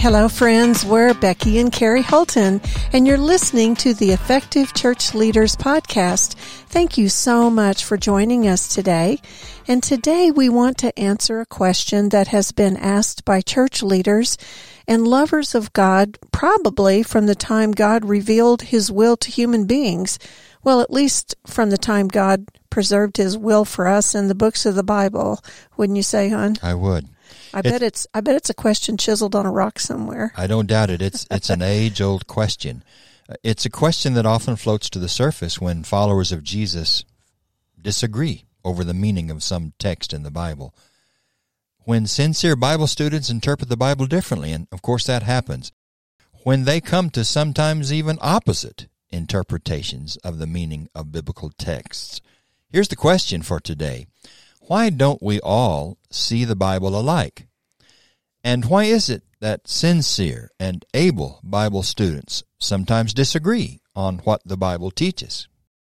Hello, friends. We're Becky and Kerry Holton, and you're listening to the Effective Church Leaders Podcast. Thank you so much for joining us today. And today we want to answer a question that has been asked by church leaders and lovers of God, probably from the time God revealed his will to human beings. Well, at least from the time God preserved his will for us in the books of the Bible. Wouldn't you say, hon? I would. I bet it's I bet it's a question chiseled on a rock somewhere. I don't doubt it. It's it's an age old question. Uh, It's a question that often floats to the surface when followers of Jesus disagree over the meaning of some text in the Bible. When sincere Bible students interpret the Bible differently, and of course that happens, when they come to sometimes even opposite interpretations of the meaning of biblical texts. Here's the question for today. Why don't we all see the Bible alike? And why is it that sincere and able Bible students sometimes disagree on what the Bible teaches?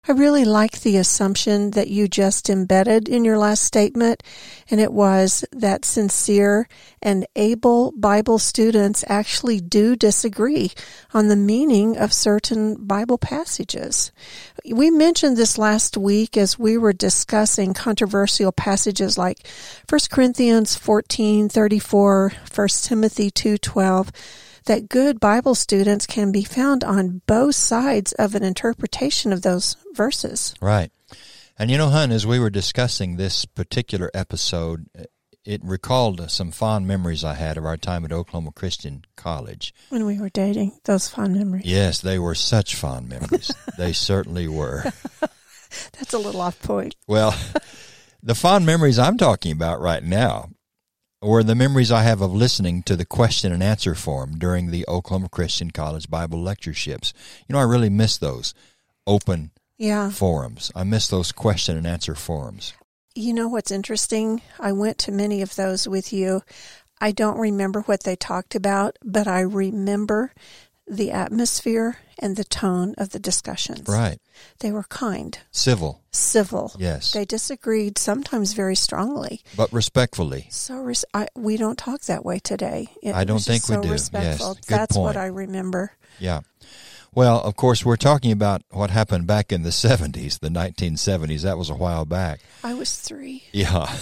I really like the assumption that you just embedded in your last statement, and it was that sincere and able Bible students actually do disagree on the meaning of certain Bible passages. We mentioned this last week as we were discussing controversial passages like 1 Corinthians 14, 34, 1 Timothy 2, 12, that good Bible students can be found on both sides of an interpretation of those verses. Right. And you know, hun, as we were discussing this particular episode, it recalled some fond memories I had of our time at Oklahoma Christian College. When we were dating, those fond memories. Yes, they were such fond memories. they certainly were. That's a little off point. Well, the fond memories I'm talking about right now were the memories I have of listening to the question and answer forum during the Oklahoma Christian College Bible lectureships. You know, I really miss those open Yeah. forums. I miss those question and answer forums. You know what's interesting? I went to many of those with you. I don't remember what they talked about, but I remember the atmosphere and the tone of the discussions. Right. They were kind, Civil. civil. Yes. They disagreed sometimes very strongly. but respectfully. So res- I, we don't talk that way today. It I don't think we so do. Yes, Respectful. good That's what. I remember. Yeah. Well, of course, we're talking about what happened back in the 70s, the 1970s. That was a while back. I was three. Yeah.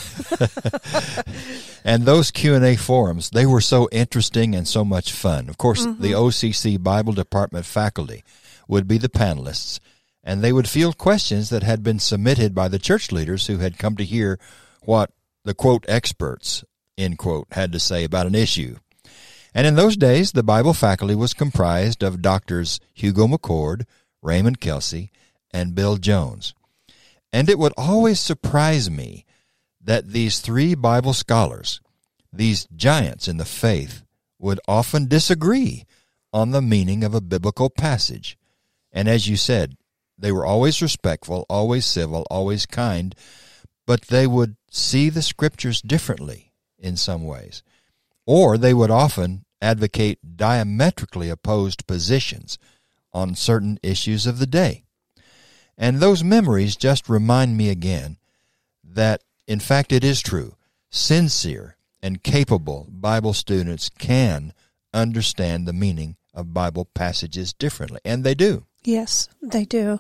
and those Q&A forums, they were so interesting and so much fun. Of course, mm-hmm. the OCC Bible Department faculty would be the panelists, and they would field questions that had been submitted by the church leaders who had come to hear what the quote experts, end quote, had to say about an issue. And in those days, the Bible faculty was comprised of doctors Hugo McCord, Raymond Kelcy, and Bill Jones. And it would always surprise me that these three Bible scholars, these giants in the faith, would often disagree on the meaning of a biblical passage. And as you said, they were always respectful, always civil, always kind, but they would see the scriptures differently in some ways. Or they would often advocate diametrically opposed positions on certain issues of the day. And those memories just remind me again that, in fact, it is true. Sincere and capable Bible students can understand the meaning of Bible passages differently, and they do. Yes, they do.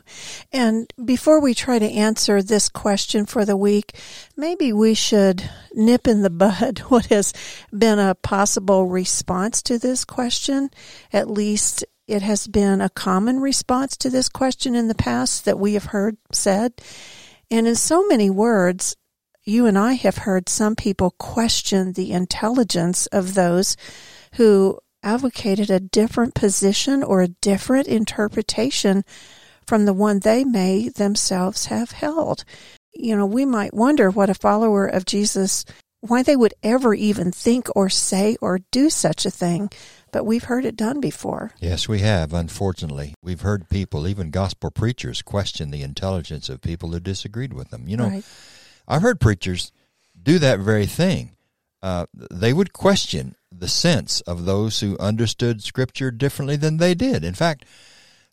And before we try to answer this question for the week, maybe we should nip in the bud what has been a possible response to this question. At least it has been a common response to this question in the past that we have heard said. And in so many words, you and I have heard some people question the intelligence of those who advocated a different position or a different interpretation from the one they may themselves have held. You know, we might wonder what a follower of Jesus, why they would ever even think or say or do such a thing, but we've heard it done before. Yes, we have, unfortunately. We've heard people, even gospel preachers, question the intelligence of people who disagreed with them. You know, Right. I've heard preachers do that very thing. Uh, they would question the sense of those who understood Scripture differently than they did. In fact,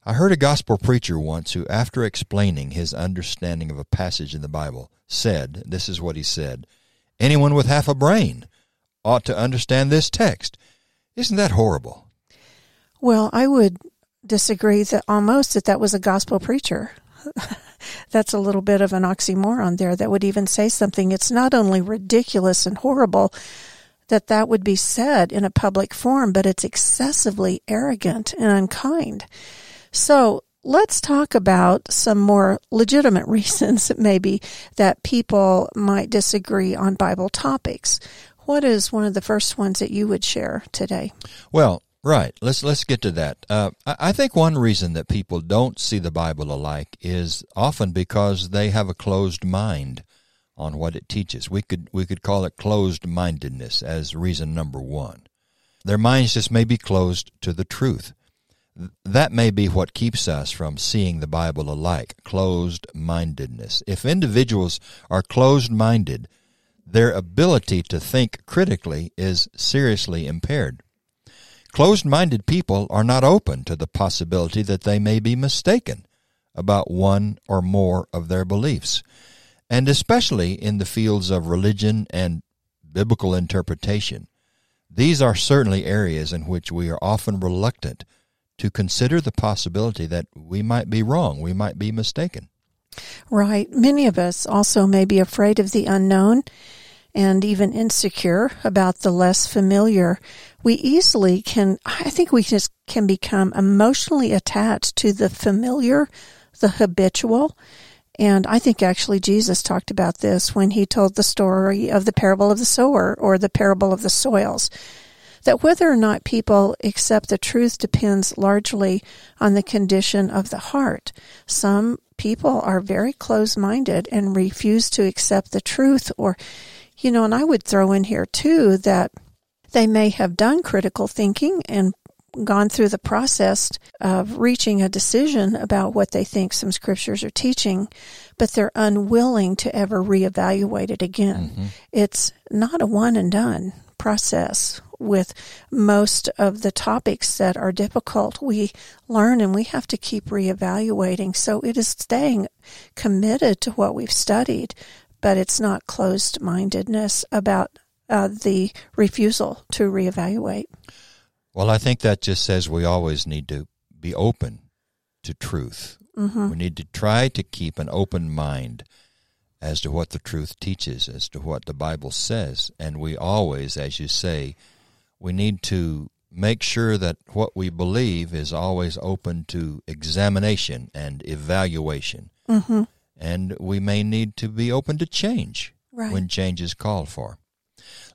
I heard a gospel preacher once who, after explaining his understanding of a passage in the Bible, said, This is what he said Anyone with half a brain ought to understand this text. Isn't that horrible? Well, I would disagree that almost that that was a gospel preacher. That's a little bit of an oxymoron there that would even say something. It's not only ridiculous and horrible that that would be said in a public forum, but it's excessively arrogant and unkind. So let's talk about some more legitimate reasons, maybe, that people might disagree on Bible topics. What is one of the first ones that you would share today? Well, right. Let's let's get to that. Uh, I, think one reason that people don't see the Bible alike is often because they have a closed mind on what it teaches. We could we could call it closed mindedness as reason number one. Their minds just may be closed to the truth. That may be what keeps us from seeing the Bible alike, closed mindedness. If individuals are closed minded, their ability to think critically is seriously impaired. Closed minded people are not open to the possibility that they may be mistaken about one or more of their beliefs, and especially in the fields of religion and biblical interpretation. These are certainly areas in which we are often reluctant to consider the possibility that we might be wrong, we might be mistaken. Right. Many of us also may be afraid of the unknown and even insecure about the less familiar. We easily can, I think we just can become emotionally attached to the familiar, the habitual. And I think actually Jesus talked about this when he told the story of the parable of the sower or the parable of the soils that whether or not people accept the truth depends largely on the condition of the heart. Some people are very close minded and refuse to accept the truth or, you know, and I would throw in here too that they may have done critical thinking and gone through the process of reaching a decision about what they think some scriptures are teaching, but they're unwilling to ever reevaluate it again. Mm-hmm. It's not a one and done process with most of the topics that are difficult. We learn and we have to keep reevaluating. So it is staying committed to what we've studied, but it's not closed mindedness about uh, the refusal to reevaluate. Well, I think that just says we always need to be open to truth. Mm-hmm. We need to try to keep an open mind as to what the truth teaches, as to what the Bible says. And we always, as you say, we need to make sure that what we believe is always open to examination and evaluation. Mm-hmm. And we may need to be open to change right. when change is called for.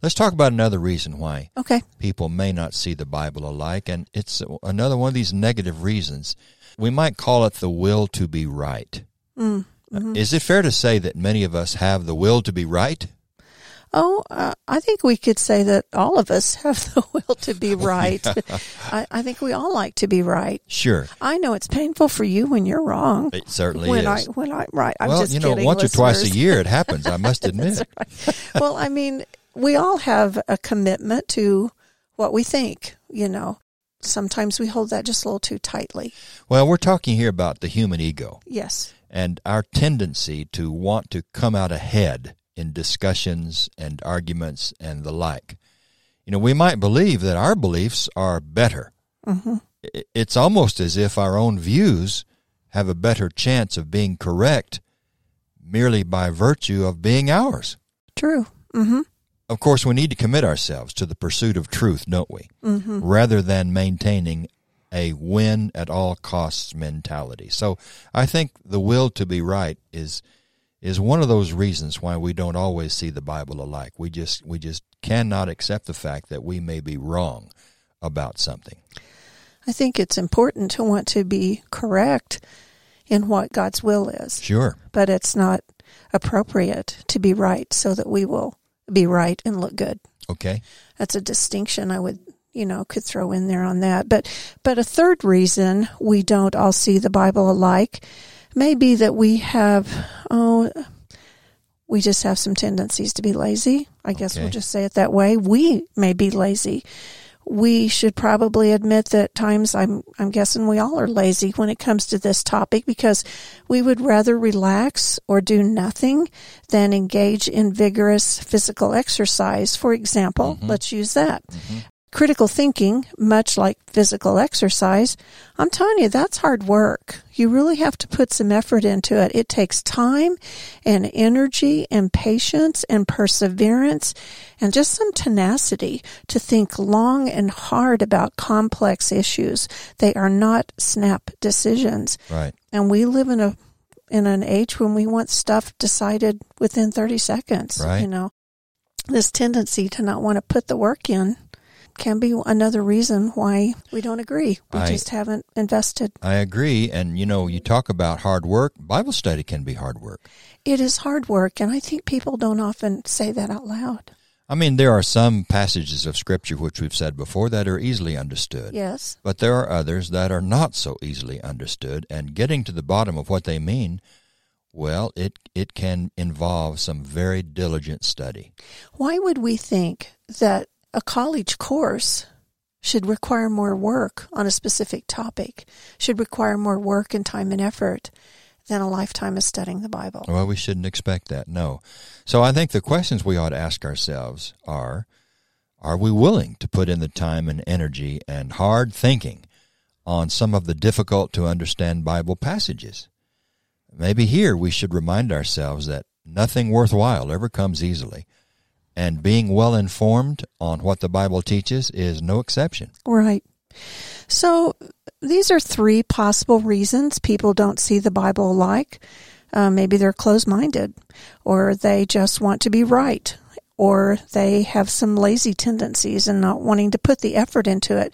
Let's talk about another reason why okay. people may not see the Bible alike, and it's another one of these negative reasons. We might call it the will to be right. Mm. Mm-hmm. Is it fair to say that many of us have the will to be right? Oh, uh, I think we could say that all of us have the will to be right. I, I, think we all like to be right. Sure. I know it's painful for you when you're wrong. It certainly when is. I, when I'm right. I'm well, just you know, kidding, once listeners. or twice a year it happens, I must admit. right. Well, I mean, we all have a commitment to what we think, you know. Sometimes we hold that just a little too tightly. Well, we're talking here about the human ego. Yes and our tendency to want to come out ahead in discussions and arguments and the like. You know, we might believe that our beliefs are better. Mm-hmm. It's almost as if our own views have a better chance of being correct merely by virtue of being ours. True. Mm-hmm. Of course, we need to commit ourselves to the pursuit of truth, don't we? Mm-hmm. Rather than maintaining a win at all costs mentality. So I think the will to be right is is one of those reasons why we don't always see the Bible alike. We just we just cannot accept the fact that we may be wrong about something. I think it's important to want to be correct in what God's will is. Sure. But it's not appropriate to be right so that we will be right and look good. Okay. That's a distinction I would you know, could throw in there on that. But, but a third reason we don't all see the Bible alike may be that we have, oh, we just have some tendencies to be lazy. I guess okay. we'll just say it that way. We may be lazy. We should probably admit that times I'm I'm guessing we all are lazy when it comes to this topic because we would rather relax or do nothing than engage in vigorous physical exercise. For example, mm-hmm. let's use that. Mm-hmm critical thinking, much like physical exercise, I'm telling you, that's hard work. You really have to put some effort into it. It takes time and energy and patience and perseverance and just some tenacity to think long and hard about complex issues. They are not snap decisions. Right. And we live in a in an age when we want stuff decided within 30 seconds, right. you know. This tendency to not want to put the work in can be another reason why we don't agree. We I, just haven't invested. I agree. And, you know, you talk about hard work. Bible study can be hard work. It is hard work. And I think people don't often say that out loud. I mean, there are some passages of Scripture, which we've said before, that are easily understood. Yes. But there are others that are not so easily understood. And getting to the bottom of what they mean, well, it, it can involve some very diligent study. Why would we think that a college course should require more work on a specific topic, should require more work and time and effort than a lifetime of studying the Bible. Well, we shouldn't expect that, no. So I think the questions we ought to ask ourselves are Are we willing to put in the time and energy and hard thinking on some of the difficult to understand Bible passages? Maybe here we should remind ourselves that nothing worthwhile ever comes easily and being well informed on what the Bible teaches is no exception. Right. So these are three possible reasons people don't see the Bible alike. Uh, maybe they're closed minded, or they just want to be right, or they have some lazy tendencies and not wanting to put the effort into it.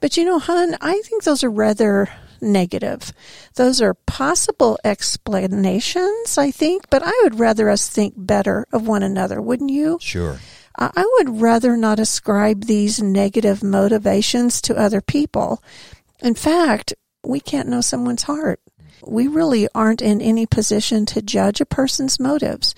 But you know, hun, I think those are rather negative. Those are possible explanations, I think, but I would rather us think better of one another, wouldn't you? Sure. I would rather not ascribe these negative motivations to other people. In fact, we can't know someone's heart. We really aren't in any position to judge a person's motives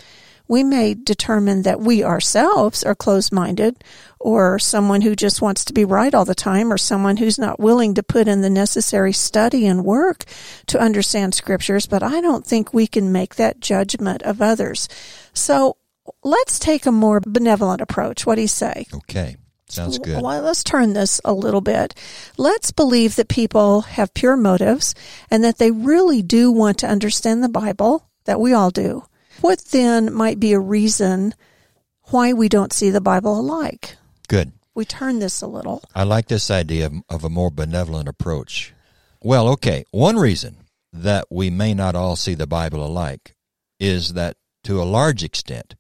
we may determine that we ourselves are closed minded or someone who just wants to be right all the time or someone who's not willing to put in the necessary study and work to understand scriptures, but I don't think we can make that judgment of others. So let's take a more benevolent approach. What do you say? Okay. Sounds good. Well, let's turn this a little bit. Let's believe that people have pure motives and that they really do want to understand the Bible, that we all do. What then might be a reason why we don't see the Bible alike? Good. We turn this a little. I like this idea of, of a more benevolent approach. Well, okay, one reason that we may not all see the Bible alike is that to a large extent,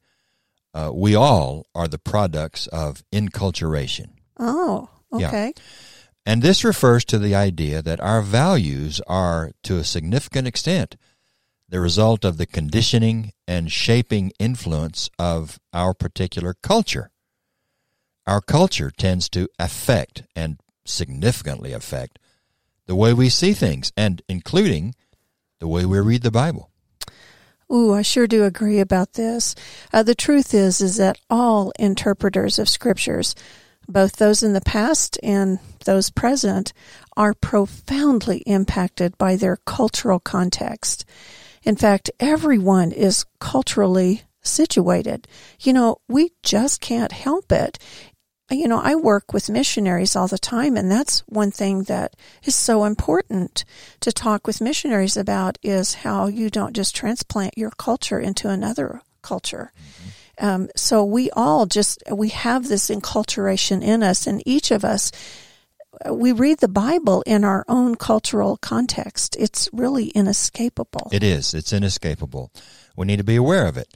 uh, we all are the products of enculturation. Oh, okay. Yeah. And this refers to the idea that our values are, to a significant extent, the result of the conditioning and shaping influence of our particular culture. Our culture tends to affect and significantly affect the way we see things and including the way we read the Bible. Ooh, I sure do agree about this. Uh, the truth is, is that all interpreters of scriptures, both those in the past and those present, are profoundly impacted by their cultural context. In fact, everyone is culturally situated. You know, we just can't help it. You know, I work with missionaries all the time, and that's one thing that is so important to talk with missionaries about is how you don't just transplant your culture into another culture. Mm-hmm. Um, so we all just, we have this enculturation in us, and each of us we read the Bible in our own cultural context. It's really inescapable. It is. It's inescapable. We need to be aware of it.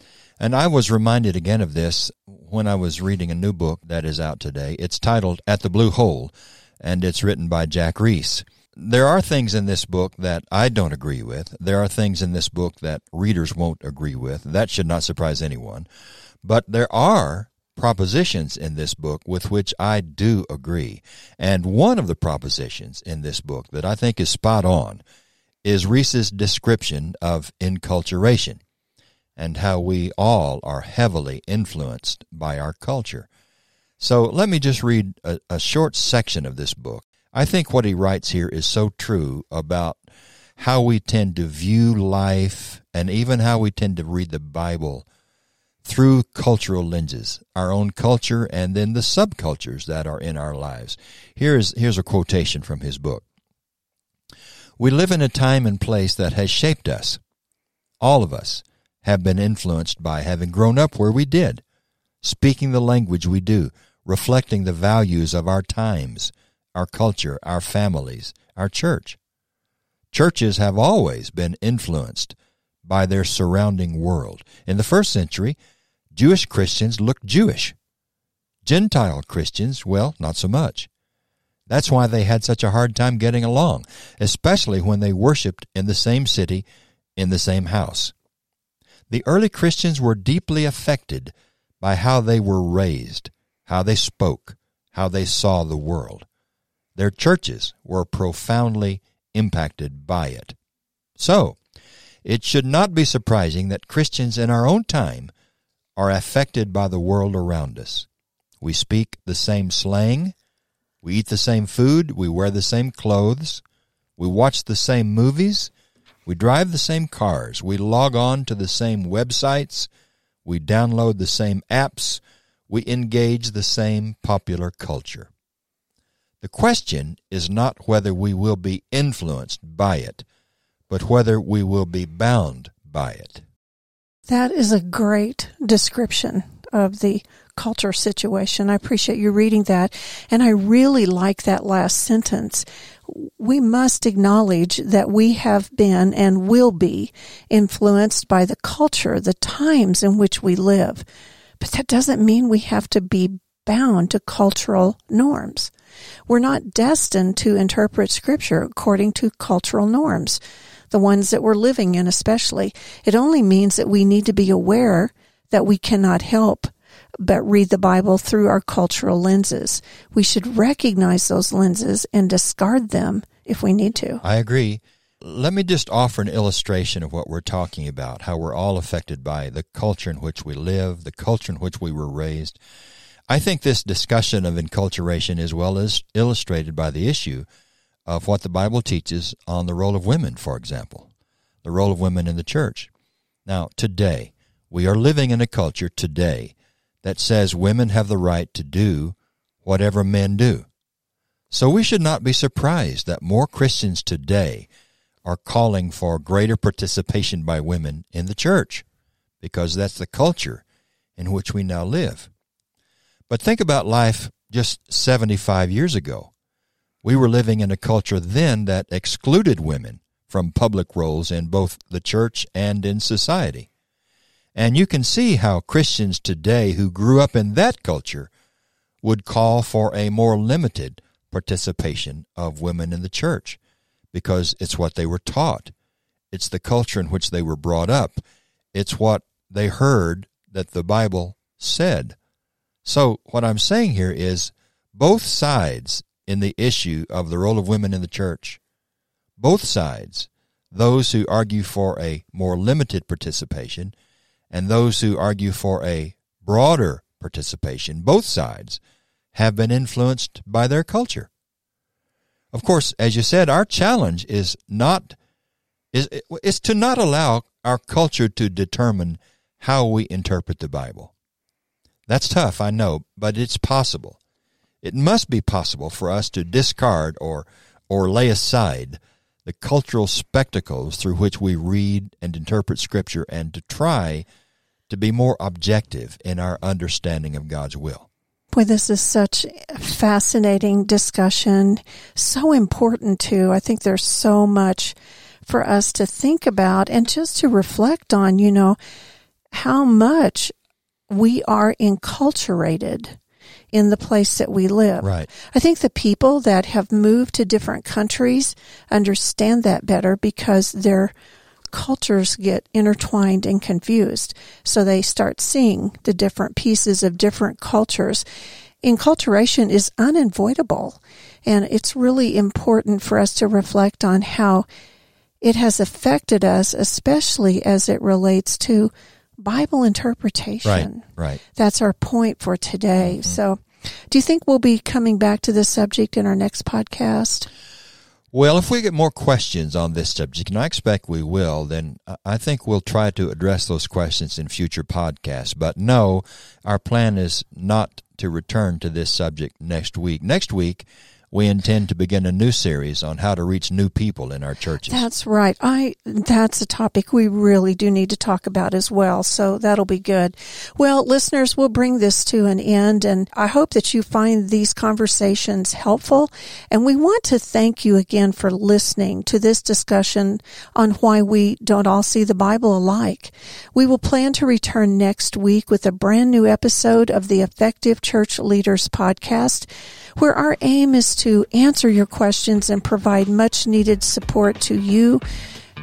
And I was reminded again of this when I was reading a new book that is out today. It's titled At the Blue Hole, and it's written by Jack Reese. There are things in this book that I don't agree with. There are things in this book that readers won't agree with. That should not surprise anyone. But there are propositions in this book with which I do agree. And one of the propositions in this book that I think is spot on is Reese's description of enculturation and how we all are heavily influenced by our culture. So let me just read a, a short section of this book. I think what he writes here is so true about how we tend to view life and even how we tend to read the Bible through cultural lenses, our own culture and then the subcultures that are in our lives. Here's, here's a quotation from his book. We live in a time and place that has shaped us. All of us have been influenced by having grown up where we did, speaking the language we do, reflecting the values of our times, our culture, our families, our church. Churches have always been influenced by their surrounding world. In the first century, Jewish Christians looked Jewish. Gentile Christians, well, not so much. That's why they had such a hard time getting along, especially when they worshiped in the same city, in the same house. The early Christians were deeply affected by how they were raised, how they spoke, how they saw the world. Their churches were profoundly impacted by it. So, it should not be surprising that Christians in our own time are affected by the world around us. We speak the same slang, we eat the same food, we wear the same clothes, we watch the same movies, we drive the same cars, we log on to the same websites, we download the same apps, we engage the same popular culture. The question is not whether we will be influenced by it, but whether we will be bound by it. That is a great description of the culture situation. I appreciate you reading that. And I really like that last sentence. We must acknowledge that we have been and will be influenced by the culture, the times in which we live. But that doesn't mean we have to be bound to cultural norms. We're not destined to interpret scripture according to cultural norms, the ones that we're living in especially. It only means that we need to be aware that we cannot help but read the Bible through our cultural lenses. We should recognize those lenses and discard them if we need to. I agree. Let me just offer an illustration of what we're talking about, how we're all affected by the culture in which we live, the culture in which we were raised. I think this discussion of enculturation is well as illustrated by the issue of what the Bible teaches on the role of women, for example, the role of women in the church. Now, today, we are living in a culture today that says women have the right to do whatever men do. So we should not be surprised that more Christians today are calling for greater participation by women in the church, because that's the culture in which we now live. But think about life just 75 years ago. We were living in a culture then that excluded women from public roles in both the church and in society. And you can see how Christians today who grew up in that culture would call for a more limited participation of women in the church because it's what they were taught. It's the culture in which they were brought up. It's what they heard that the Bible said. So, what I'm saying here is both sides in the issue of the role of women in the church, both sides, those who argue for a more limited participation and those who argue for a broader participation, both sides, have been influenced by their culture. Of course, as you said, our challenge is not is is to not allow our culture to determine how we interpret the Bible. That's tough, I know, but it's possible. It must be possible for us to discard or, or lay aside the cultural spectacles through which we read and interpret Scripture and to try to be more objective in our understanding of God's will. Boy, this is such a fascinating discussion. So important, too. I think there's so much for us to think about and just to reflect on, you know, how much we are enculturated in the place that we live. Right. I think the people that have moved to different countries understand that better because their cultures get intertwined and confused. So they start seeing the different pieces of different cultures. Enculturation is unavoidable. And it's really important for us to reflect on how it has affected us, especially as it relates to Bible interpretation. Right, right. That's our point for today. Mm-hmm. So, do you think we'll be coming back to this subject in our next podcast? Well, if we get more questions on this subject, and I expect we will, then I think we'll try to address those questions in future podcasts. But no, our plan is not to return to this subject next week. Next week, we intend to begin a new series on how to reach new people in our churches. That's right. I that's a topic we really do need to talk about as well. So that'll be good. Well, listeners, we'll bring this to an end and I hope that you find these conversations helpful. And we want to thank you again for listening to this discussion on why we don't all see the Bible alike. We will plan to return next week with a brand new episode of the Effective Church Leaders podcast where our aim is to answer your questions and provide much needed support to you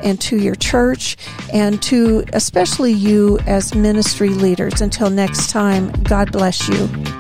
and to your church and to especially you as ministry leaders. Until next time, God bless you.